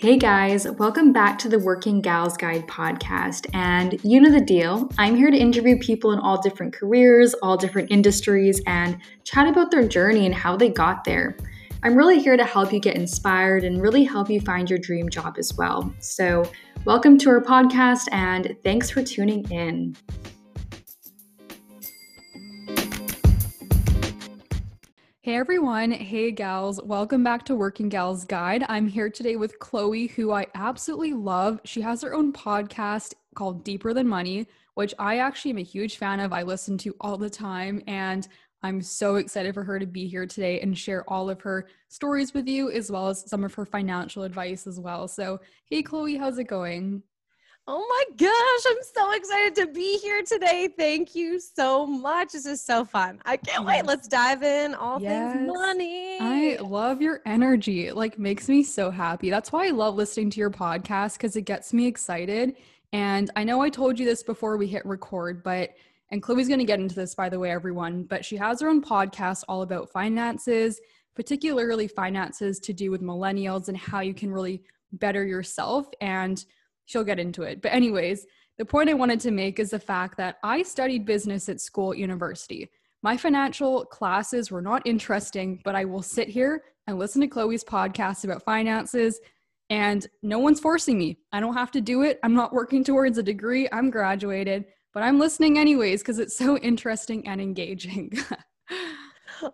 Hey guys, welcome back to the Working Gals Guide podcast. And you know the deal. I'm here to interview people in all different careers, all different industries, and chat about their journey and how they got there. I'm really here to help you get inspired and really help you find your dream job as well. So, welcome to our podcast and thanks for tuning in. Hey everyone, hey gals, welcome back to Working Gals Guide. I'm here today with Chloe, who I absolutely love. She has her own podcast called Deeper Than Money, which I actually am a huge fan of. I listen to all the time, and I'm so excited for her to be here today and share all of her stories with you, as well as some of her financial advice as well. So, hey Chloe, how's it going? Oh my gosh, I'm so excited to be here today. Thank you so much. This is so fun. I can't wait. Let's dive in. All yes. things money. I love your energy. It like makes me so happy. That's why I love listening to your podcast because it gets me excited. And I know I told you this before we hit record, but and Chloe's going to get into this by the way everyone, but she has her own podcast all about finances, particularly finances to do with millennials and how you can really better yourself and she'll get into it. But, anyways, the point I wanted to make is the fact that I studied business at school at university. My financial classes were not interesting, but I will sit here and listen to Chloe's podcast about finances, and no one's forcing me. I don't have to do it. I'm not working towards a degree. I'm graduated, but I'm listening anyways because it's so interesting and engaging.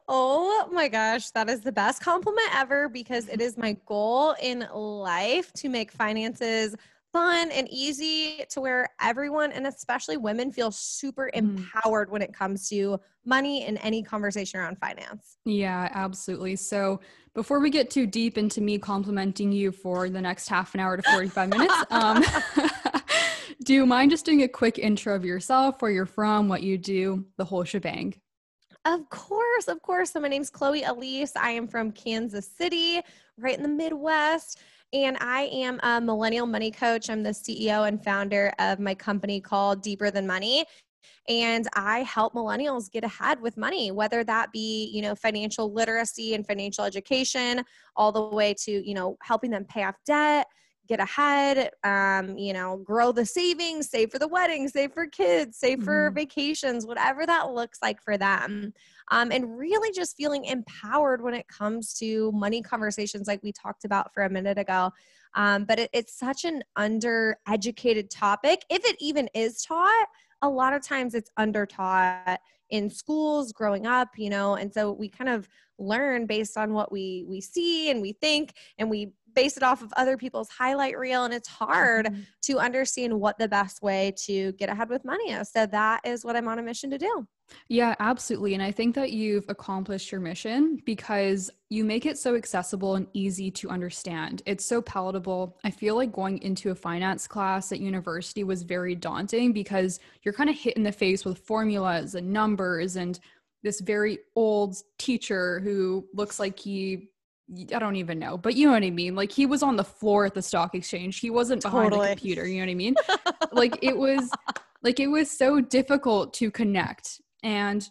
Oh my gosh, that is the best compliment ever because it is my goal in life to make finances fun and easy to where everyone and especially women feel super mm. empowered when it comes to money and any conversation around finance. Yeah, absolutely. So, before we get too deep into me complimenting you for the next half an hour to 45 minutes, um, do you mind just doing a quick intro of yourself, where you're from, what you do, the whole shebang? Of course, of course. So, my name's Chloe Elise. I am from Kansas City, right in the Midwest and I am a millennial money coach. I'm the CEO and founder of my company called Deeper Than Money. And I help millennials get ahead with money, whether that be, you know, financial literacy and financial education, all the way to, you know, helping them pay off debt, get ahead, um, you know, grow the savings, save for the wedding, save for kids, save for mm-hmm. vacations, whatever that looks like for them. Um, and really just feeling empowered when it comes to money conversations, like we talked about for a minute ago. Um, but it, it's such an undereducated topic. If it even is taught, a lot of times it's under taught in schools growing up you know and so we kind of learn based on what we we see and we think and we base it off of other people's highlight reel and it's hard mm-hmm. to understand what the best way to get ahead with money is so that is what i'm on a mission to do yeah, absolutely. And I think that you've accomplished your mission because you make it so accessible and easy to understand. It's so palatable. I feel like going into a finance class at university was very daunting because you're kind of hit in the face with formulas and numbers and this very old teacher who looks like he I don't even know, but you know what I mean? Like he was on the floor at the stock exchange. He wasn't behind totally. the computer, you know what I mean? like it was like it was so difficult to connect. And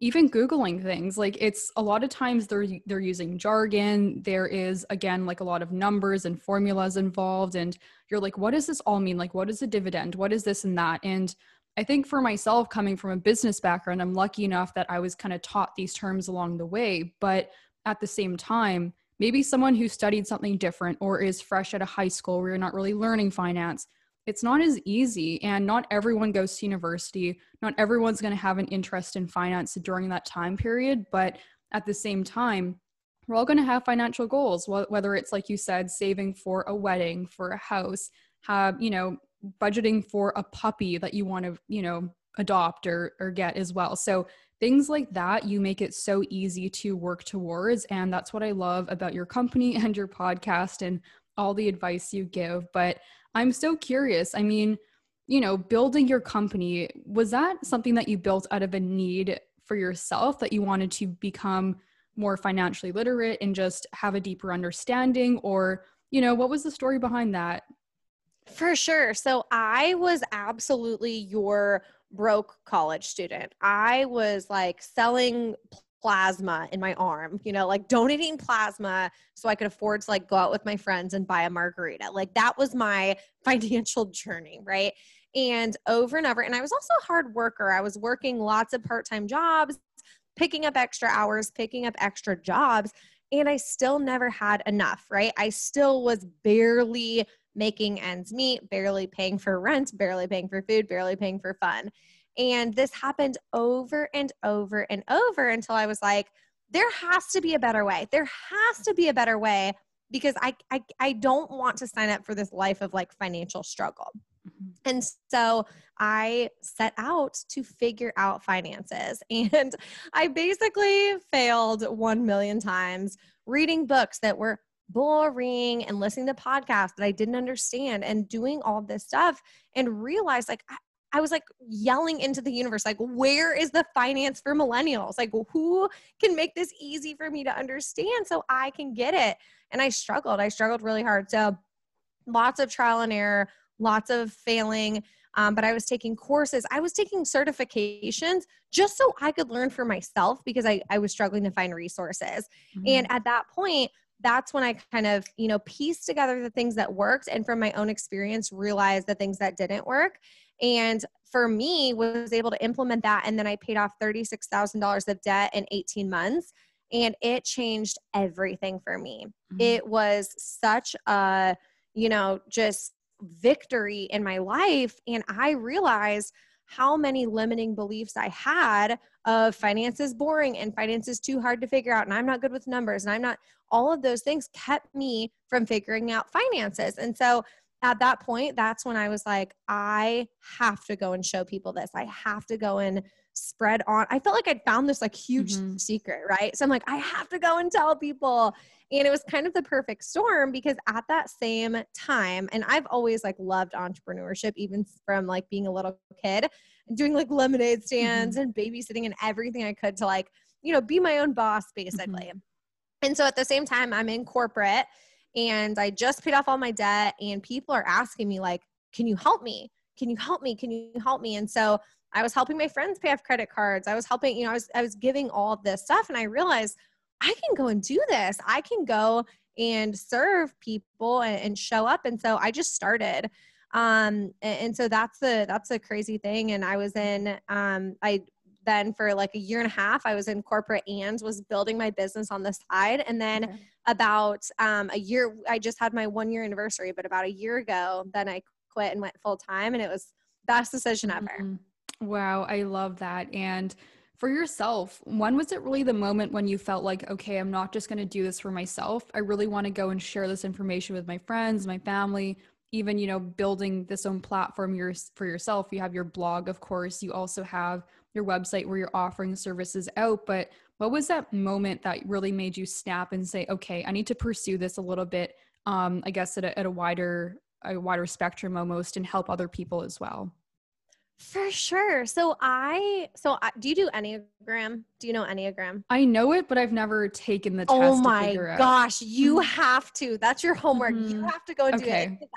even googling things like it's a lot of times they're they're using jargon. There is again like a lot of numbers and formulas involved. And you're like what does this all mean? Like what is a dividend? What is this and that? And i think for myself coming from a business background i'm lucky enough that i was kind of taught these terms along the way. But at the same time, maybe someone who studied something different or is fresh out of high school where you're not really learning finance, it's not as easy. And not everyone goes to university. Not everyone's going to have an interest in finance during that time period. But at the same time, we're all going to have financial goals, whether it's like you said, saving for a wedding, for a house, have, you know, budgeting for a puppy that you want to, you know, adopt or, or get as well. So things like that you make it so easy to work towards and that's what i love about your company and your podcast and all the advice you give but i'm so curious. I mean you know building your company was that something that you built out of a need for yourself that you wanted to become more financially literate and just have a deeper understanding? Or you know what was the story behind that? For sure. So i was absolutely your broke college student. I was like selling plasma in my arm, you know, like donating plasma so I could afford to like go out with my friends and buy a margarita. Like that was my financial journey, right? And over and over. And I was also a hard worker. I was working lots of part time jobs, picking up extra hours, picking up extra jobs. And I still never had enough, right? I still was barely making ends meet, barely paying for rent, barely paying for food, barely paying for fun. And this happened over and over and over until I was like, there has to be a better way. There has to be a better way because I, I, I don't want to sign up for this life of like financial struggle. Mm-hmm. And so I set out to figure out finances. And I basically failed 1 million times reading books that were boring and listening to podcasts that I didn't understand and doing all this stuff and realized like I was like yelling into the universe, like, where is the finance for millennials? Like, who can make this easy for me to understand so I can get it? And I struggled. I struggled really hard. So, lots of trial and error, lots of failing. Um, but I was taking courses, I was taking certifications just so I could learn for myself because I, I was struggling to find resources. Mm-hmm. And at that point, that's when I kind of, you know, pieced together the things that worked and from my own experience realized the things that didn't work and for me was able to implement that and then i paid off $36000 of debt in 18 months and it changed everything for me mm-hmm. it was such a you know just victory in my life and i realized how many limiting beliefs i had of finances boring and finances too hard to figure out and i'm not good with numbers and i'm not all of those things kept me from figuring out finances and so at that point, that's when I was like, I have to go and show people this. I have to go and spread on. I felt like I'd found this like huge mm-hmm. secret, right? So I'm like, I have to go and tell people. And it was kind of the perfect storm because at that same time, and I've always like loved entrepreneurship, even from like being a little kid, and doing like lemonade stands mm-hmm. and babysitting and everything I could to like, you know, be my own boss basically. Mm-hmm. And so at the same time, I'm in corporate and I just paid off all my debt and people are asking me like, "Can you help me? Can you help me? Can you help me?" And so I was helping my friends pay off credit cards. I was helping, you know, I was I was giving all this stuff and I realized I can go and do this. I can go and serve people and, and show up. And so I just started. Um, and, and, so that's the that's the crazy thing. And I was in um I then for like a year and a half i was in corporate and was building my business on the side. And then okay. about um, a year i just had my one year anniversary but about a year ago then i quit and went full time and it was best decision ever. Mm-hmm. wow i love that. And for yourself when was it really the moment when you felt like okay i'm not just going to do this for myself. I really want to go and share this information with my friends my family even you know building this own platform for yourself. You have your blog of course. You also have your website where you're offering services out but what was that moment that really made you snap and say okay i need to pursue this a little bit um, i guess at a, at a wider a wider spectrum almost and help other people as well? For sure. So i so I, do you do enneagram? Do you know enneagram? I know it but i've never taken the test oh my gosh you mm-hmm. have to. That's your homework. Mm-hmm. you have to go and okay. do it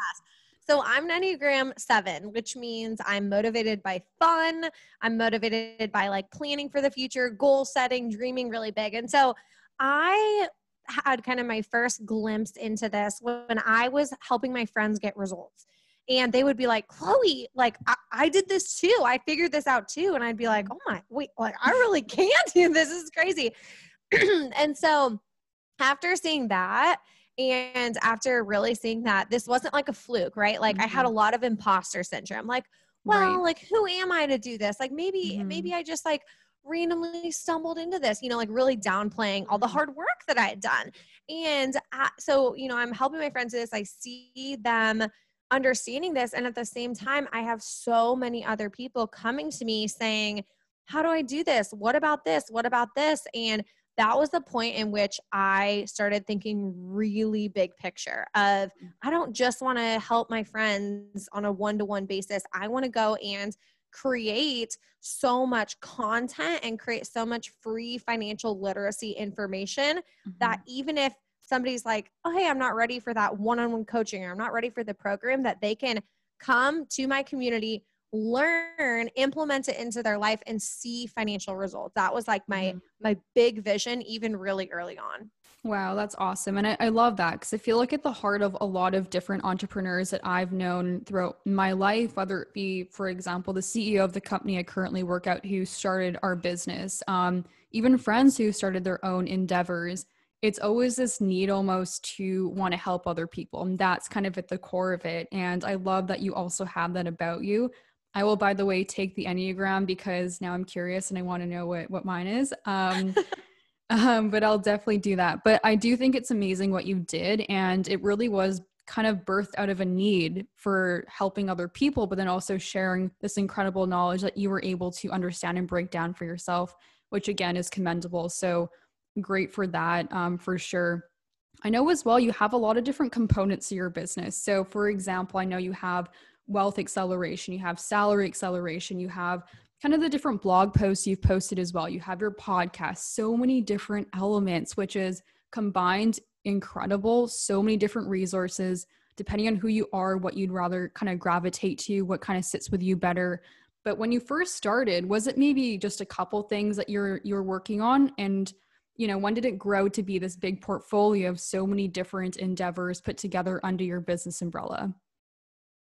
so I'm Enneagram 7, which means I'm motivated by fun. I'm motivated by like planning for the future, goal setting, dreaming really big. And so I had kind of my first glimpse into this when I was helping my friends get results. And they would be like, Chloe, like, I, I did this too. I figured this out too. And I'd be like, oh my, wait, like, I really can't do this. This is crazy. and so after seeing that, and after really seeing that, this wasn't like a fluke, right? Like mm-hmm. I had a mm-hmm. lot of imposter syndrome. Like, well, right. like who am I to do this? Like maybe, mm-hmm. maybe I just like randomly stumbled into this, you know, like really downplaying all the mm-hmm. hard work that I had done. And uh, so, you know, I'm helping my friends with this. I see them understanding this. And at the same time, I have so many other people coming to me saying, How do I do this? What about this? What about this? And that was the point in which I started thinking really big picture of. I don't just want to help my friends on a one-to-one basis. I want to go and create so much content and create so much free financial literacy information mm-hmm. that even if somebody's like, "Oh, hey, I'm not ready for that one-on-one coaching or I'm not ready for the program," that they can come to my community learn implement it into their life and see financial results that was like my mm-hmm. my big vision even really early on Wow, that's awesome. And I, I love that because I feel like at the heart of a lot of different entrepreneurs that I've known throughout my life, whether it be, for example, the CEO of the company I currently work at who started our business, um, even friends who started their own endeavors, it's always this need almost to want to help other people. And that's kind of at the core of it. And I love that you also have that about you. I will, by the way, take the Enneagram because now I'm curious and I want to know what, what mine is. Um, um, but I'll definitely do that. But I do think it's amazing what you did. And it really was kind of birthed out of a need for helping other people, but then also sharing this incredible knowledge that you were able to understand and break down for yourself, which again is commendable. So great for that, um, for sure. I know as well you have a lot of different components to your business. So, for example, I know you have wealth acceleration, you have salary acceleration, you have kind of the different blog posts you've posted as well. You have your podcast, so many different elements, which is combined incredible, so many different resources, depending on who you are, what you'd rather kind of gravitate to, what kind of sits with you better. But when you first started, was it maybe just a couple things that you're you're working on? And you know, when did it grow to be this big portfolio of so many different endeavors put together under your business umbrella?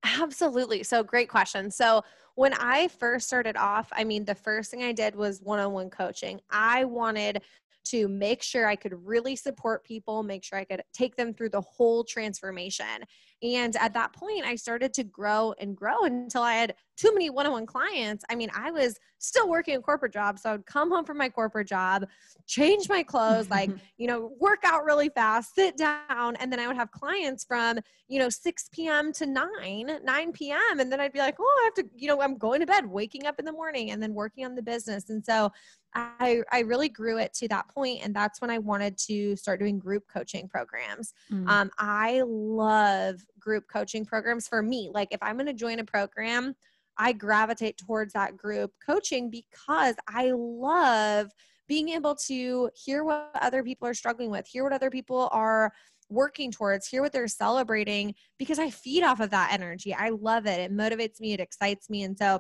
Absolutely. So, great question. So, when I first started off, I mean, the first thing I did was one on one coaching. I wanted to make sure I could really support people, make sure I could take them through the whole transformation. And at that point, I started to grow and grow until I had too many one on one clients. I mean, I was still working a corporate job. So I would come home from my corporate job, change my clothes, like, you know, work out really fast, sit down. And then I would have clients from, you know, 6 p.m. to 9, 9 p.m. And then I'd be like, oh, I have to, you know, I'm going to bed, waking up in the morning and then working on the business. And so I, I really grew it to that point and that's when i wanted to start doing group coaching programs mm. um, i love group coaching programs for me. Like if i'm going to join a program i gravitate towards that group coaching because i love being able to hear what other people are struggling with hear what other people are working towards hear what they're celebrating because i feed off of that energy. I love it. It motivates me. It excites me. And so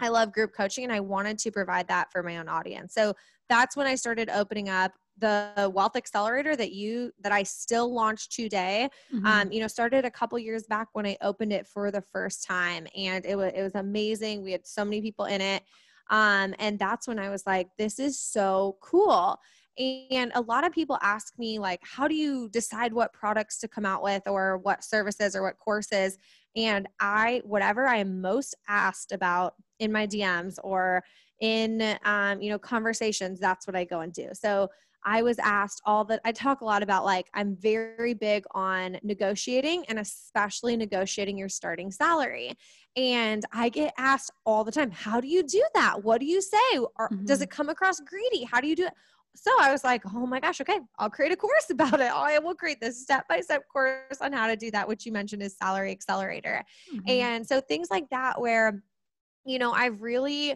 I love group coaching and I wanted to provide that for my own audience. So that's when I started opening up the wealth accelerator that you that I still launched today. Mm-hmm. Um, you know, started a couple years back when I opened it for the first time and it was it was amazing. We had so many people in it. Um, and that's when I was like, this is so cool. And a lot of people ask me, like, how do you decide what products to come out with or what services or what courses? And I, whatever I am most asked about in my DMs or in, um, you know, conversations, that's what I go and do. So I was asked all that I talk a lot about like I'm very big on negotiating and especially negotiating your starting salary. And I get asked all the time, how do you do that? What do you say? Or mm-hmm. does it come across greedy? How do you do it? so I was like, oh my gosh, okay, I'll create a course about it. I will create this step by step course on how to do that, which you mentioned is Salary Accelerator. Mm-hmm. And so things like that, where, you know, I've really,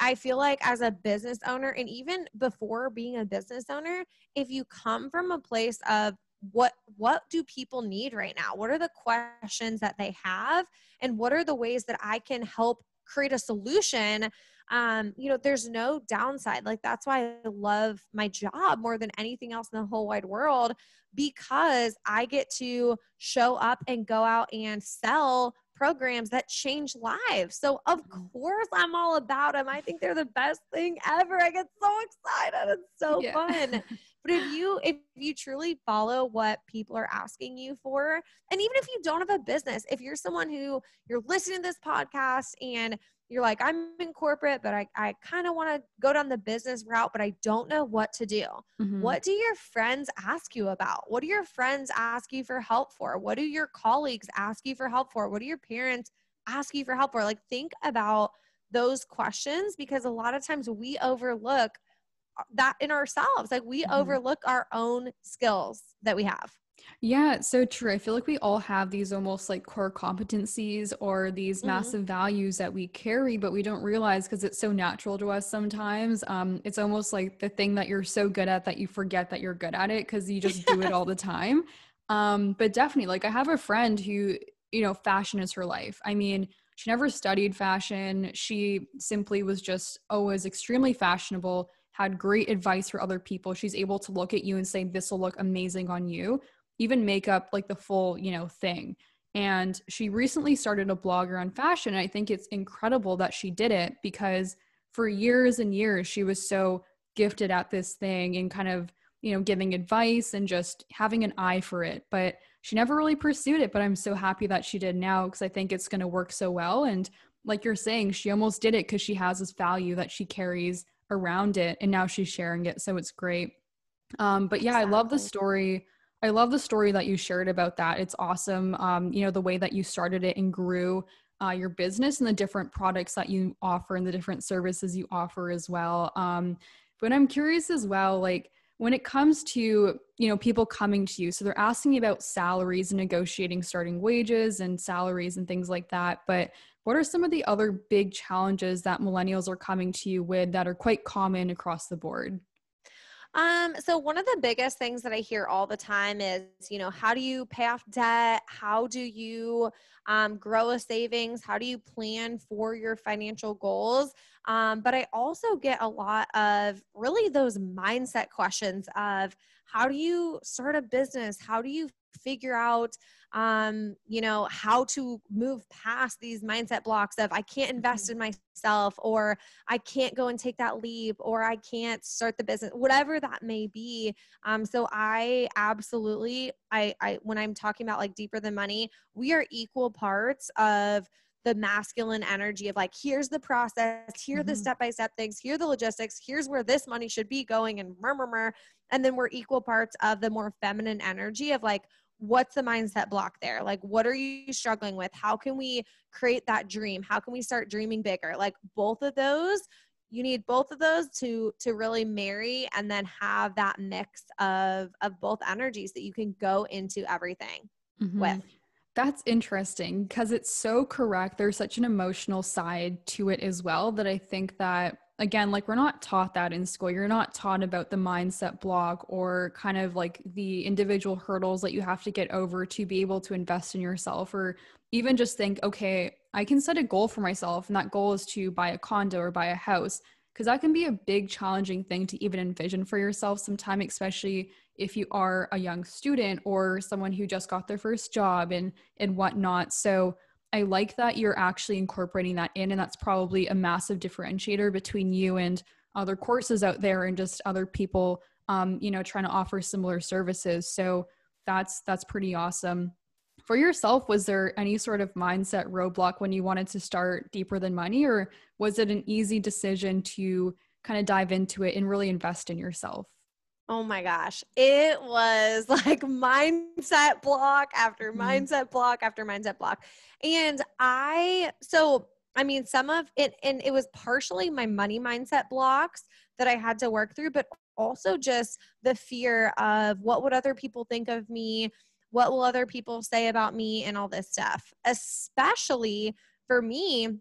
I feel like as a business owner, and even before being a business owner, if you come from a place of what what do people need right now? What are the questions that they have? And what are the ways that i can help create a solution? Um, you know, there's no downside. Like that's why I love my job more than anything else in the whole wide world because I get to show up and go out and sell programs that change lives. So of mm-hmm. course I'm all about them. I think they're the best thing ever. I get so excited. It's so yeah. fun. But if you if you truly follow what people are asking you for, and even if you don't have a business, if you're someone who you're listening to this podcast and you're like, I'm in corporate, but I, I kind of want to go down the business route, but I don't know what to do. Mm-hmm. What do your friends ask you about? What do your friends ask you for help for? What do your colleagues ask you for help for? What do your parents ask you for help for? Like, think about those questions because a lot of times we overlook that in ourselves. Like, we mm-hmm. overlook our own skills that we have. Yeah, so true. I feel like we all have these almost like core competencies or these mm-hmm. massive values that we carry, but we don't realize because it's so natural to us sometimes. Um, it's almost like the thing that you're so good at that you forget that you're good at it because you just do it all the time. Um, but definitely, like I have a friend who, you know, fashion is her life. I mean, she never studied fashion. She simply was just always extremely fashionable, had great advice for other people. She's able to look at you and say, This will look amazing on you, even makeup, like the full, you know, thing. And she recently started a blog around fashion. And I think it's incredible that she did it because for years and years, she was so gifted at this thing and kind of, you know, giving advice and just having an eye for it. But she never really pursued it. But I'm so happy that she did now because I think it's going to work so well. And like you're saying, she almost did it because she has this value that she carries around it. And now she's sharing it. So it's great. Um, but yeah, exactly. I love the story I love the story that you shared about that. It's awesome. Um, you know, the way that you started it and grew uh, your business and the different products that you offer and the different services you offer as well. Um, but I'm curious as well, like when it comes to, you know, people coming to you, so they're asking about salaries and negotiating starting wages and salaries and things like that. But what are some of the other big challenges that millennials are coming to you with that are quite common across the board? Um, so one of the biggest things that I hear all the time is, you know, how do you pay off debt? How do you um, grow a savings? How do you plan for your financial goals? Um, but I also get a lot of really those mindset questions of how do you start a business? How do you figure out um, you know, how to move past these mindset blocks of I can't invest mm-hmm. in myself or I can't go and take that leap or I can't start the business, whatever that may be. Um, so I absolutely, I, I, when I'm talking about like deeper than money, we are equal parts of the masculine energy of like here's the process here are the mm-hmm. step-by-step things here the logistics here's where this money should be going and murmur and then we're equal parts of the more feminine energy of like what's the mindset block there? Like what are you struggling with? How can we create that dream? How can we start dreaming bigger? Like both of those you need both of those to to really marry and then have that mix of of both energies that you can go into everything mm-hmm. with. That's interesting because it's so correct. There's such an emotional side to it as well that i think that again, like we're not taught that in school. You're not taught about the mindset block or kind of like the individual hurdles that you have to get over to be able to invest in yourself or even just think, okay, I can set a goal for myself and that goal is to buy a condo or buy a house because that can be a big challenging thing to even envision for yourself sometime especially if you are a young student or someone who just got their first job and and whatnot so I like that you're actually incorporating that in, and that's probably a massive differentiator between you and other courses out there and just other people, um, you know, trying to offer similar services. So that's that's pretty awesome. For yourself, was there any sort of mindset roadblock when you wanted to start deeper than money, or was it an easy decision to kind of dive into it and really invest in yourself? Oh my gosh. It was like mindset block after mm-hmm. mindset block after mindset block. And I, so, I mean, some of it, and it was partially my money mindset blocks that I had to work through, but also just the fear of what would other people think of me? What will other people say about me and all this stuff? Especially for me,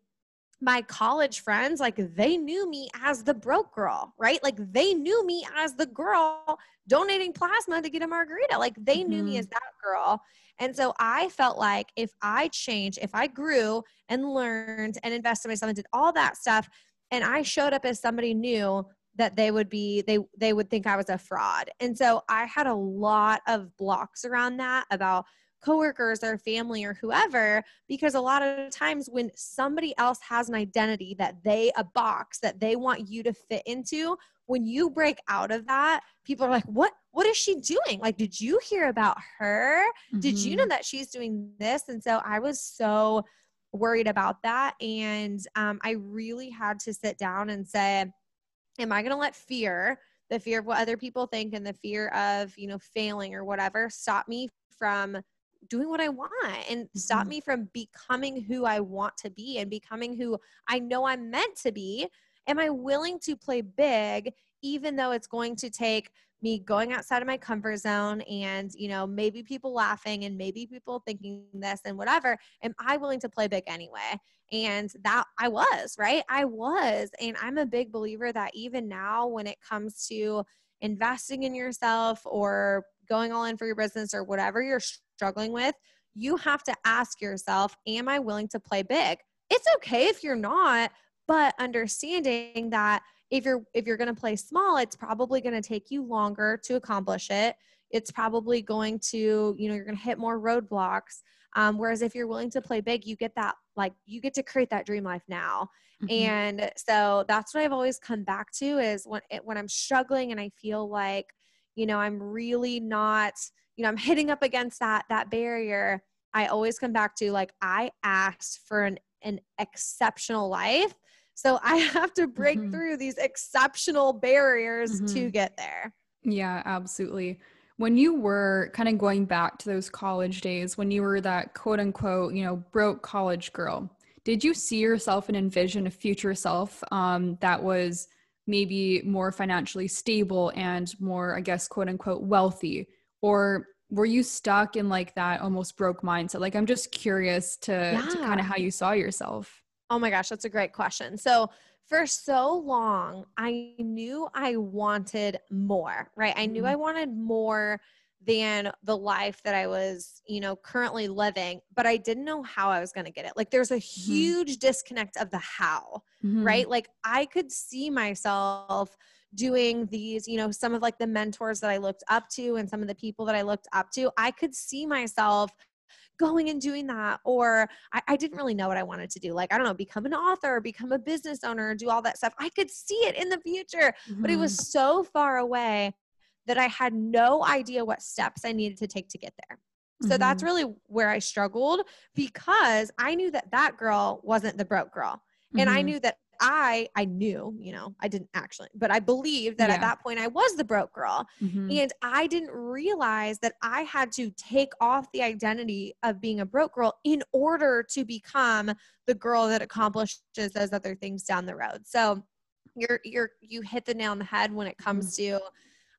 my college friends, like they knew me as the broke girl, right? Like they knew me as the girl donating plasma to get a margarita. Like they mm-hmm. knew me mm-hmm. as that girl. And so I felt like if I changed, if I grew and learned and invested myself and did all that stuff, and I showed up as somebody new, that they would be they they would think I was a fraud. And so I had a lot of blocks around that about coworkers or family or whoever because a lot of times when somebody else has an identity that they a box that they want you to fit into when you break out of that people are like what what is she doing like did you hear about her mm-hmm. did you know mm-hmm. that she's doing this and so i was so worried about that and um, i really had to sit down and say am i going to let fear the fear of what other people think and the fear of you know failing or whatever stop me from doing what I want and stop mm-hmm. me from becoming who I want to be and becoming who I know I'm meant to be? Am I willing to play big even though it's going to take me going outside of my comfort zone and you know maybe people laughing and maybe people thinking this and whatever am i willing to play big anyway and that i was right i was and i'm a big believer that even now when it comes to investing in yourself or going all in for your business or whatever you're struggling with, you have to ask yourself, Am I willing to play big? it's okay if you're not, but understanding that if you're if you're going to play small, it's probably going to take you longer to accomplish it. It's probably going to, you know, you're going to hit more roadblocks. Um, whereas if you're willing to play big, you get that like you get to create that dream life now. Mm-hmm. And so that's what I've always come back to is when it, when I'm struggling and I feel like, you know, I'm really not, you know, I'm hitting up against that that barrier. I always come back to like I asked for an an exceptional life. So I have to break mm-hmm. through these exceptional barriers mm-hmm. to get there. Yeah, absolutely. When you were kind of going back to those college days, when you were that quote unquote, you know, broke college girl, did you see yourself and envision a future self um, that was maybe more financially stable and more, I guess, quote unquote, wealthy? Or were you stuck in like that almost broke mindset? Like, I'm just curious to, yeah. to kind of how you saw yourself. Oh my gosh, that's a great question. So, for so long, I knew I wanted more, right? I knew mm-hmm. I wanted more than the life that I was, you know, currently living, but I didn't know how I was going to get it. Like there's a mm-hmm. huge mm-hmm. disconnect of the how, mm-hmm. right? Like I could see myself doing these, you know, some of like the mentors that I looked up to and some of the people that I looked up to, I could see myself going and doing that or I, I, didn't really know what i wanted to do like i don't know become an author become a business owner do all that stuff i could see it in the future mm-hmm. but it was mm-hmm. so far away that I had no idea what steps I needed to take to get there. So mm-hmm. that's really where I struggled because I knew that that girl wasn't the broke girl. Mm-hmm. And I mm-hmm. knew that I I knew, you know, I didn't actually, but I believed that yeah. at that point I was the broke girl. Mm-hmm. And I didn't realize that I had to take off the identity of being a broke girl in order to become the girl that accomplishes those other things down the road. So you're you're you hit the nail on the head when it comes mm-hmm. to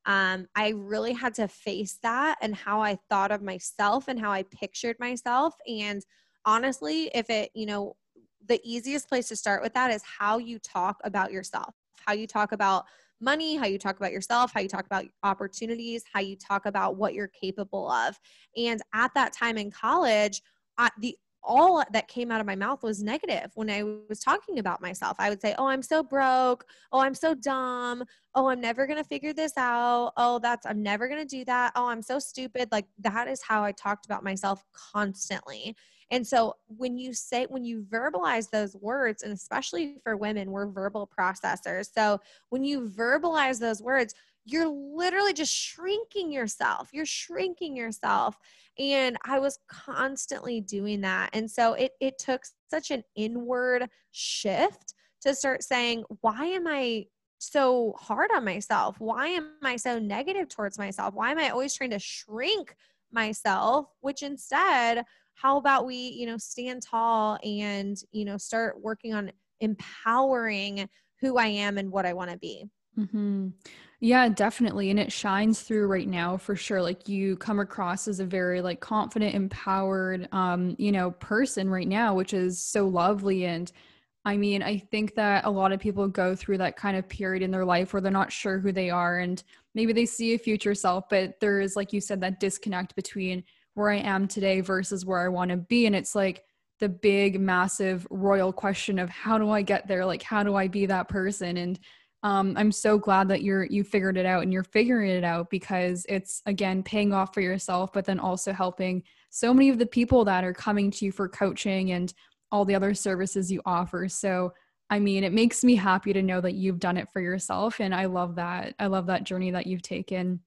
um, I really had to face that and how I thought of myself and how I pictured myself. And honestly, if it, you know, the easiest place to start with that is how you talk about yourself, how you talk about money, how you talk about yourself, how you talk about opportunities, how you talk about what you're capable of. And at that time in college, uh, the all that came out of my mouth was negative when I was talking about myself. I would say, Oh, I'm so broke. Oh, I'm so dumb. Oh, I'm never going to figure this out. Oh, that's, I'm never going to do that. Oh, I'm so stupid. Like that is how I talked about myself constantly. And so when you say, when you verbalize those words, and especially for women, we're verbal processors. So when you verbalize those words, you're literally just shrinking yourself. You're shrinking yourself. And I was constantly doing that. And so it, it took such an inward shift to start saying, why am I so hard on myself? Why am I so negative towards myself? Why am I always trying to shrink myself? Which instead, how about we, you know, stand tall and, you know, start working on empowering who I am and what I want to be? Mm-hmm. Yeah, definitely. And it shines through right now for sure. Like you come across as a very like confident, empowered, um, you know, person right now, which is so lovely. And I mean, I think that a lot of people go through that kind of period in their life where they're not sure who they are and maybe they see a future self, but there is, like you said, that disconnect between where I am today versus where I want to be. And it's like the big, massive, royal question of how do I get there? Like, how do I be that person? And um, I'm so glad that you're you figured it out and you're figuring it out because it's again paying off for yourself, but then also helping so many of the people that are coming to you for coaching and all the other services you offer. So I mean, it makes me happy to know that you've done it for yourself, and I love that. I love that journey that you've taken.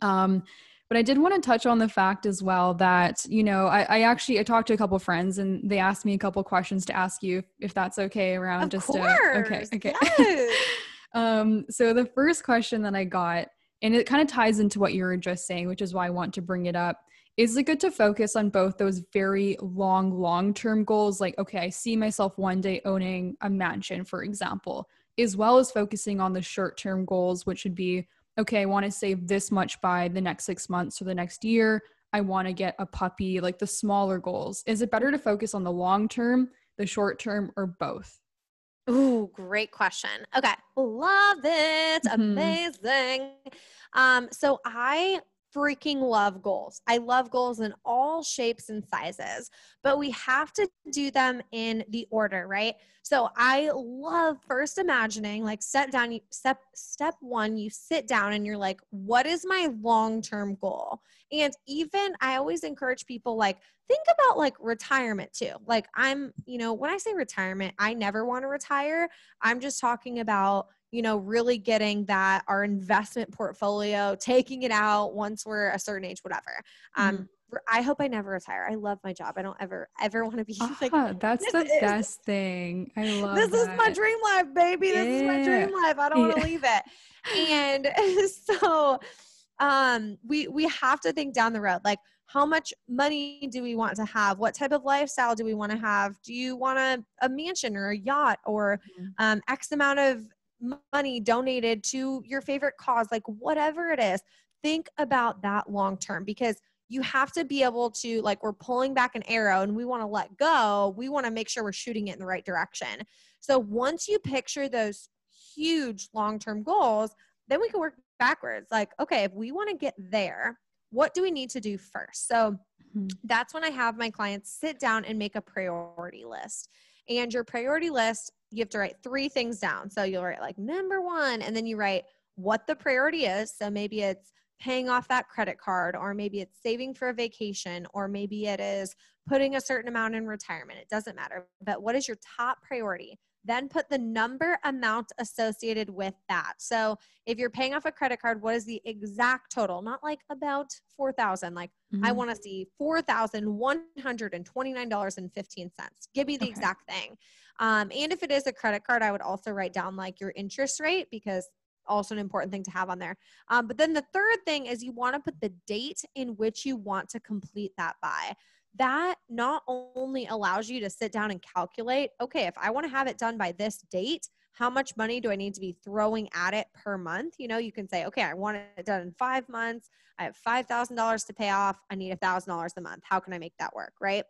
Um, but I did want to touch on the fact as well that you know I, I actually I talked to a couple friends and they asked me a couple questions to ask you if, if that's okay around of just course. To, okay okay. Yes. Um, so the first question that I got, and it kind of ties into what you were just saying, which is why I want to bring it up. Is it good to focus on both those very long, long term goals? Like, okay, I see myself one day owning a mansion, for example, as well as focusing on the short term goals, which would be, okay, I want to save this much by the next six months or the next year. I want to get a puppy, like the smaller goals. Is it better to focus on the long term, the short term, or both? Ooh, great question. Okay. Love it. Mm-hmm. Amazing. Um, so I freaking love goals. I love goals in all shapes and sizes, but we have to do them in the order, right? So I love first imagining like set down step step 1 you sit down and you're like what is my long-term goal? And even I always encourage people like think about like retirement too. Like I'm, you know, when I say retirement, I never want to retire. I'm just talking about you know, really getting that our investment portfolio, taking it out once we're a certain age, whatever. Um, mm-hmm. I hope I never retire. I love my job. I don't ever ever want to be like uh, that's the is, best thing. I love this that. is my dream life, baby. This yeah. is my dream life. I don't want to leave it. And so um we we have to think down the road like how much money do we want to have what type of lifestyle do we want to have do you want a, a mansion or a yacht or mm-hmm. um, x amount of money donated to your favorite cause, like whatever it is, think about that long term because you have to be able to, like, we're pulling back an arrow and we want to let go. We want to make sure we're shooting it in the right direction. So once you picture those huge long term goals, then we can work backwards. Like, okay, if we want to get there, what do we need to do first? So mm-hmm. that's when I have my clients sit down and make a priority list. And your priority list, you have to write three things down. So you'll write like number one, and then you write what the priority is. So maybe it's paying off that credit card, or maybe it's saving for a vacation, or maybe it is putting a certain amount in retirement. It doesn't matter. But what is your top priority? Then put the number amount associated with that. So if you're paying off a credit card, what is the exact total? Not like about 4,000. Like mm-hmm. I want to see $4,129.15. Give me the okay. exact thing. Um, and if it is a credit card, I would also write down like your interest rate because also an important thing to have on there. Um, but then the third thing is you want to put the date in which you want to complete that by that not only allows you to sit down and calculate, okay, if I want to have it done by this date, how much money do I need to be throwing at it per month? You know, you can say, okay, I want it done in five months. I have $5,000 to pay off. I need $1,000 a month. How can I make that work? Right.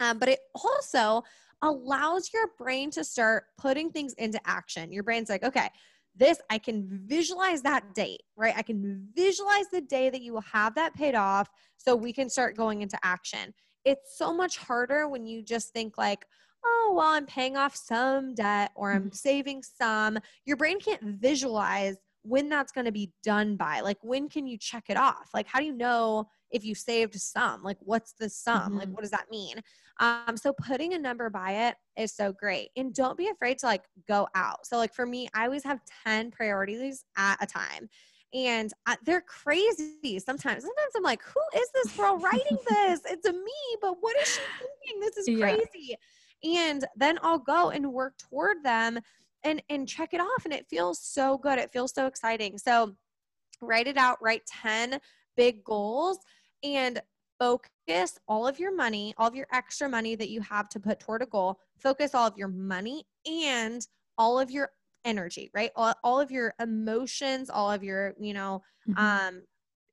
Um, but it also allows your brain to start putting things into action. Your brain's like, okay, this, I can visualize that date, right? I can visualize the day that you will have that paid off so we can start going into action it's so much harder when you just think like, oh, well, I'm paying off some debt or I'm mm-hmm. saving some. Your brain can't visualize when that's going to be done by. Like, when can you check it off? Like, how do you know if you saved some? Like, what's the sum? Mm-hmm. Like, what does that mean? Um, so putting a number by it is so great. And don't be afraid to like go out. So, like, for me, I always have 10 priorities at a time and I, they're crazy sometimes. Sometimes I'm like, who is this girl writing this? it's a me, but what is she thinking? This is crazy. Yeah. And then I'll go and work toward them and and check it off and it feels so good. It feels so exciting. So write it out, write 10 big goals and focus all of your money, all of your extra money that you have to put toward a goal, focus all of your money and all of your energy, right? All, all of your emotions, all of your, you know, mm-hmm. um,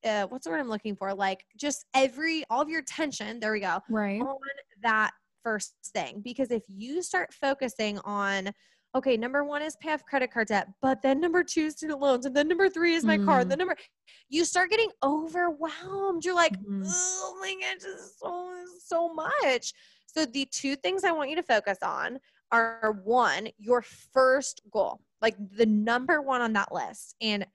uh, what's the word I'm looking for? Like just every, all of your tension, there we go, right? On that first thing. Because if you start focusing on, okay, number one is pay off credit card debt, but then number two is student loans, and then number three is my mm. car. The number, you start getting overwhelmed. You're like, mm. oh my gosh, this is so, so much. So the two things I want you to focus on are one, your first goal, like the number one on that list, and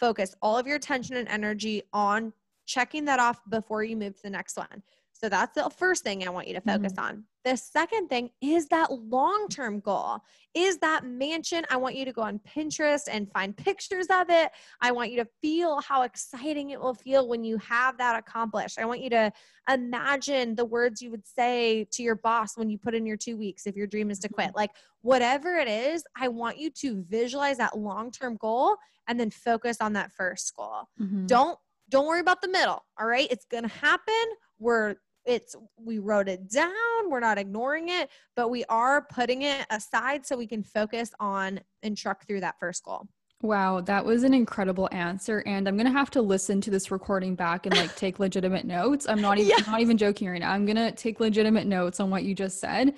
focus all of your attention and energy on checking that off before you move to the next one. So that's the first thing I want you to focus mm-hmm. on. The second thing is that long term goal. Is that mansion? I want you to go on Pinterest and find pictures of it. I want you to feel how exciting it will feel when you have that accomplished. I want you to imagine the words you would say to your boss when you put in your two weeks if your dream is to quit. Mm-hmm. Like, whatever it is, I want you to visualize that long term goal and then focus on that first goal. Mm-hmm. Don't don't worry about the middle all right it's going to happen we're it's we wrote it down we're not ignoring it but we are putting it aside so we can focus on and truck through that first goal Wow, that was an incredible answer and I'm going to have to listen to this recording back and like take legitimate notes. I'm not even yeah. not even joking right now. I'm going to take legitimate notes on what you just said.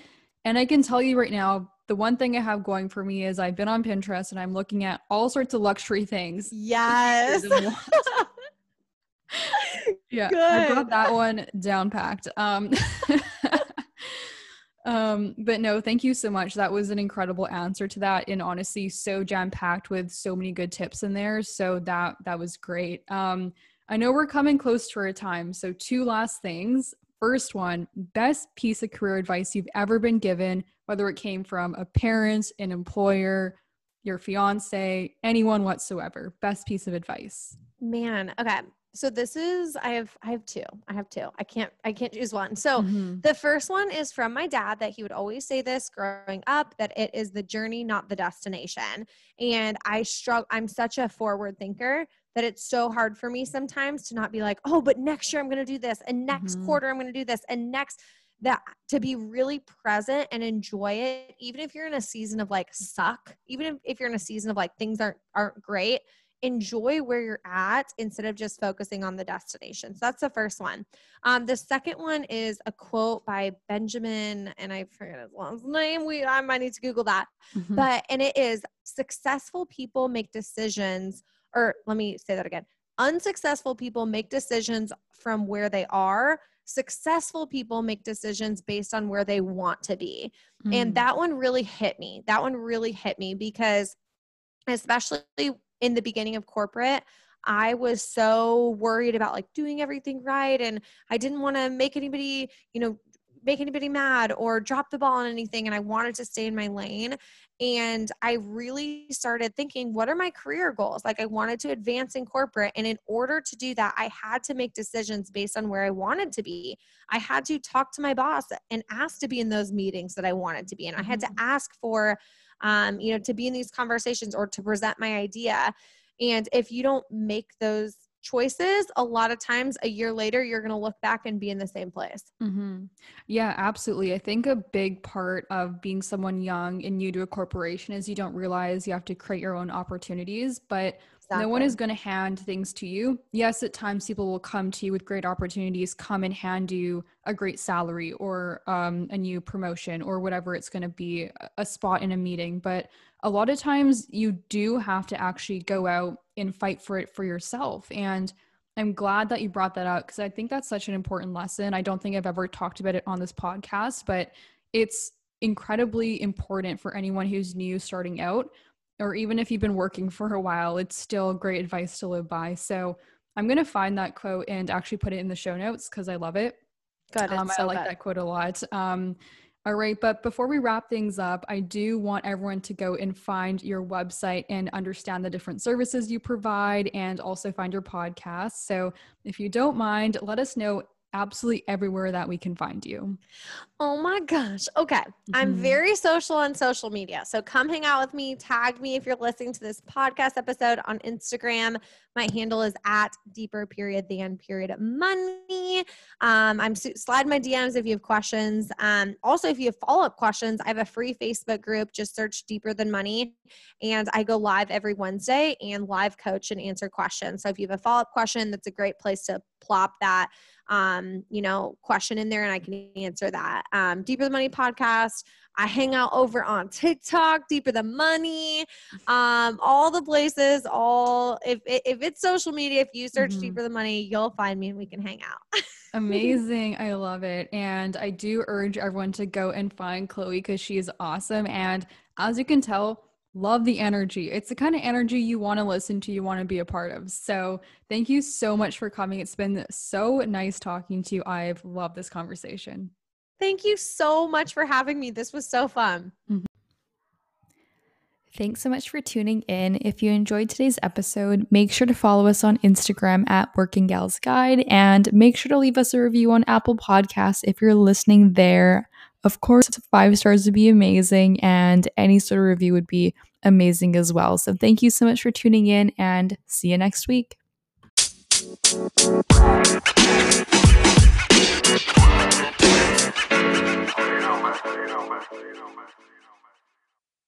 And I can tell you right now, the one thing I have going for me is I've been on Pinterest and I'm looking at all sorts of luxury things. Yes. Yeah, Good. I got that one down packed. Um, um, but no, thank you so much. That was an incredible answer to that, and honestly, so jam packed with so many good tips in there. So that that was great. Um, I know we're coming close to our time, so two last things. First one, best piece of career advice you've ever been given, whether it came from a parent, an employer, your fiance, anyone whatsoever. Best piece of advice. Man, okay. So this is I have I have two. I have two. I can't I can't choose one. So mm-hmm. the first one is from my dad that he would always say this growing up that it is the journey not the destination. And I struggle I'm such a forward thinker that it's so hard for me sometimes to not be like, "Oh, but next year I'm going to do this and next mm-hmm. quarter I'm going to do this and next that to be really present and enjoy it even if you're in a season of like suck even if, if you're in a season of like things aren't aren't great enjoy where you're at instead of just focusing on the destination so that's the first one um, the second one is a quote by benjamin and i forget his last name we i might need to google that mm-hmm. but and it is successful people make decisions or let me say that again unsuccessful people make decisions from where they are successful people make decisions based on where they want to be. Mm. And that one really hit me. That one really hit me because, especially in the beginning of corporate, I was so worried about like doing everything right. And I didn't want to make anybody, you know, make anybody mad or drop the ball on anything and I wanted to stay in my lane. And I really started thinking, what are my career goals? Like, I wanted to advance in corporate. And in order to do that, I had to make decisions based on where I wanted to be. I had to talk to my boss and ask to be in those meetings that I wanted to be in. I had to mm-hmm. ask for, um, you know, to be in these conversations or to present my idea. And if you don't make those choices, a lot of times a year later, you're going to look back and be in the same place. Mm-hmm. Yeah, absolutely. I think a big part of being someone young and new to a corporation is you don't realize you have to create your own opportunities, but Exactly. No one is going to hand things to you. Yes, at times people will come to you with great opportunities, come and hand you a great salary or um, a new promotion or whatever it's going to be, a spot in a meeting. But a lot of times you do have to actually go out and fight for it for yourself. And I'm glad that you brought that up because I think that's such an important lesson. I don't think I've ever talked about it on this podcast, but it's incredibly important for anyone who's new starting out or even if you've been working for a while, it's still great advice to live by. So I'm going to find that quote and actually put it in the show notes because I love it. Got it. Um, so I like good. that quote a lot. Um, all right, but before we wrap things up, I do want everyone to go and find your website and understand the different services you provide and also find your podcast. So if you don't mind, let us know absolutely everywhere that we can find you. Oh my gosh. Okay. Mm-hmm. I'm very social on social media. So come hang out with me. Tag me if you're listening to this podcast episode on Instagram. My handle is at deeper period than period money. Um, I'm slide my DMs if you have questions. Um, also, if you have follow up questions, I have a free Facebook group. Just search deeper than money. And I go live every Wednesday and live coach and answer questions. So if you have a follow up question, that's a great place to plop that um, you know, question in there and I can answer that. Um, Deeper Than Money podcast. I hang out over on TikTok, Deeper Than Money, um, all the places, all if if it's social media, if you search mm-hmm. Deeper Than Money, you'll find me and we can hang out. Amazing. I love it. And I do urge everyone to go and find Chloe because she is awesome. And as you can tell, love the energy. It's the kind of energy you want to listen to, you want to be a part of. So, thank you so much for coming. It's been so nice talking to you. I've loved this conversation. Thank you so much for having me. This was so fun. Mm-hmm. Thanks so much for tuning in. If you enjoyed today's episode, make sure to follow us on Instagram at Working Gals Guide and make sure to leave us a review on Apple Podcasts if you're listening there. Of course, five stars would be amazing, and any sort of review would be amazing as well. So, thank you so much for tuning in, and see you next week. you know, man. You know, man. You know, man.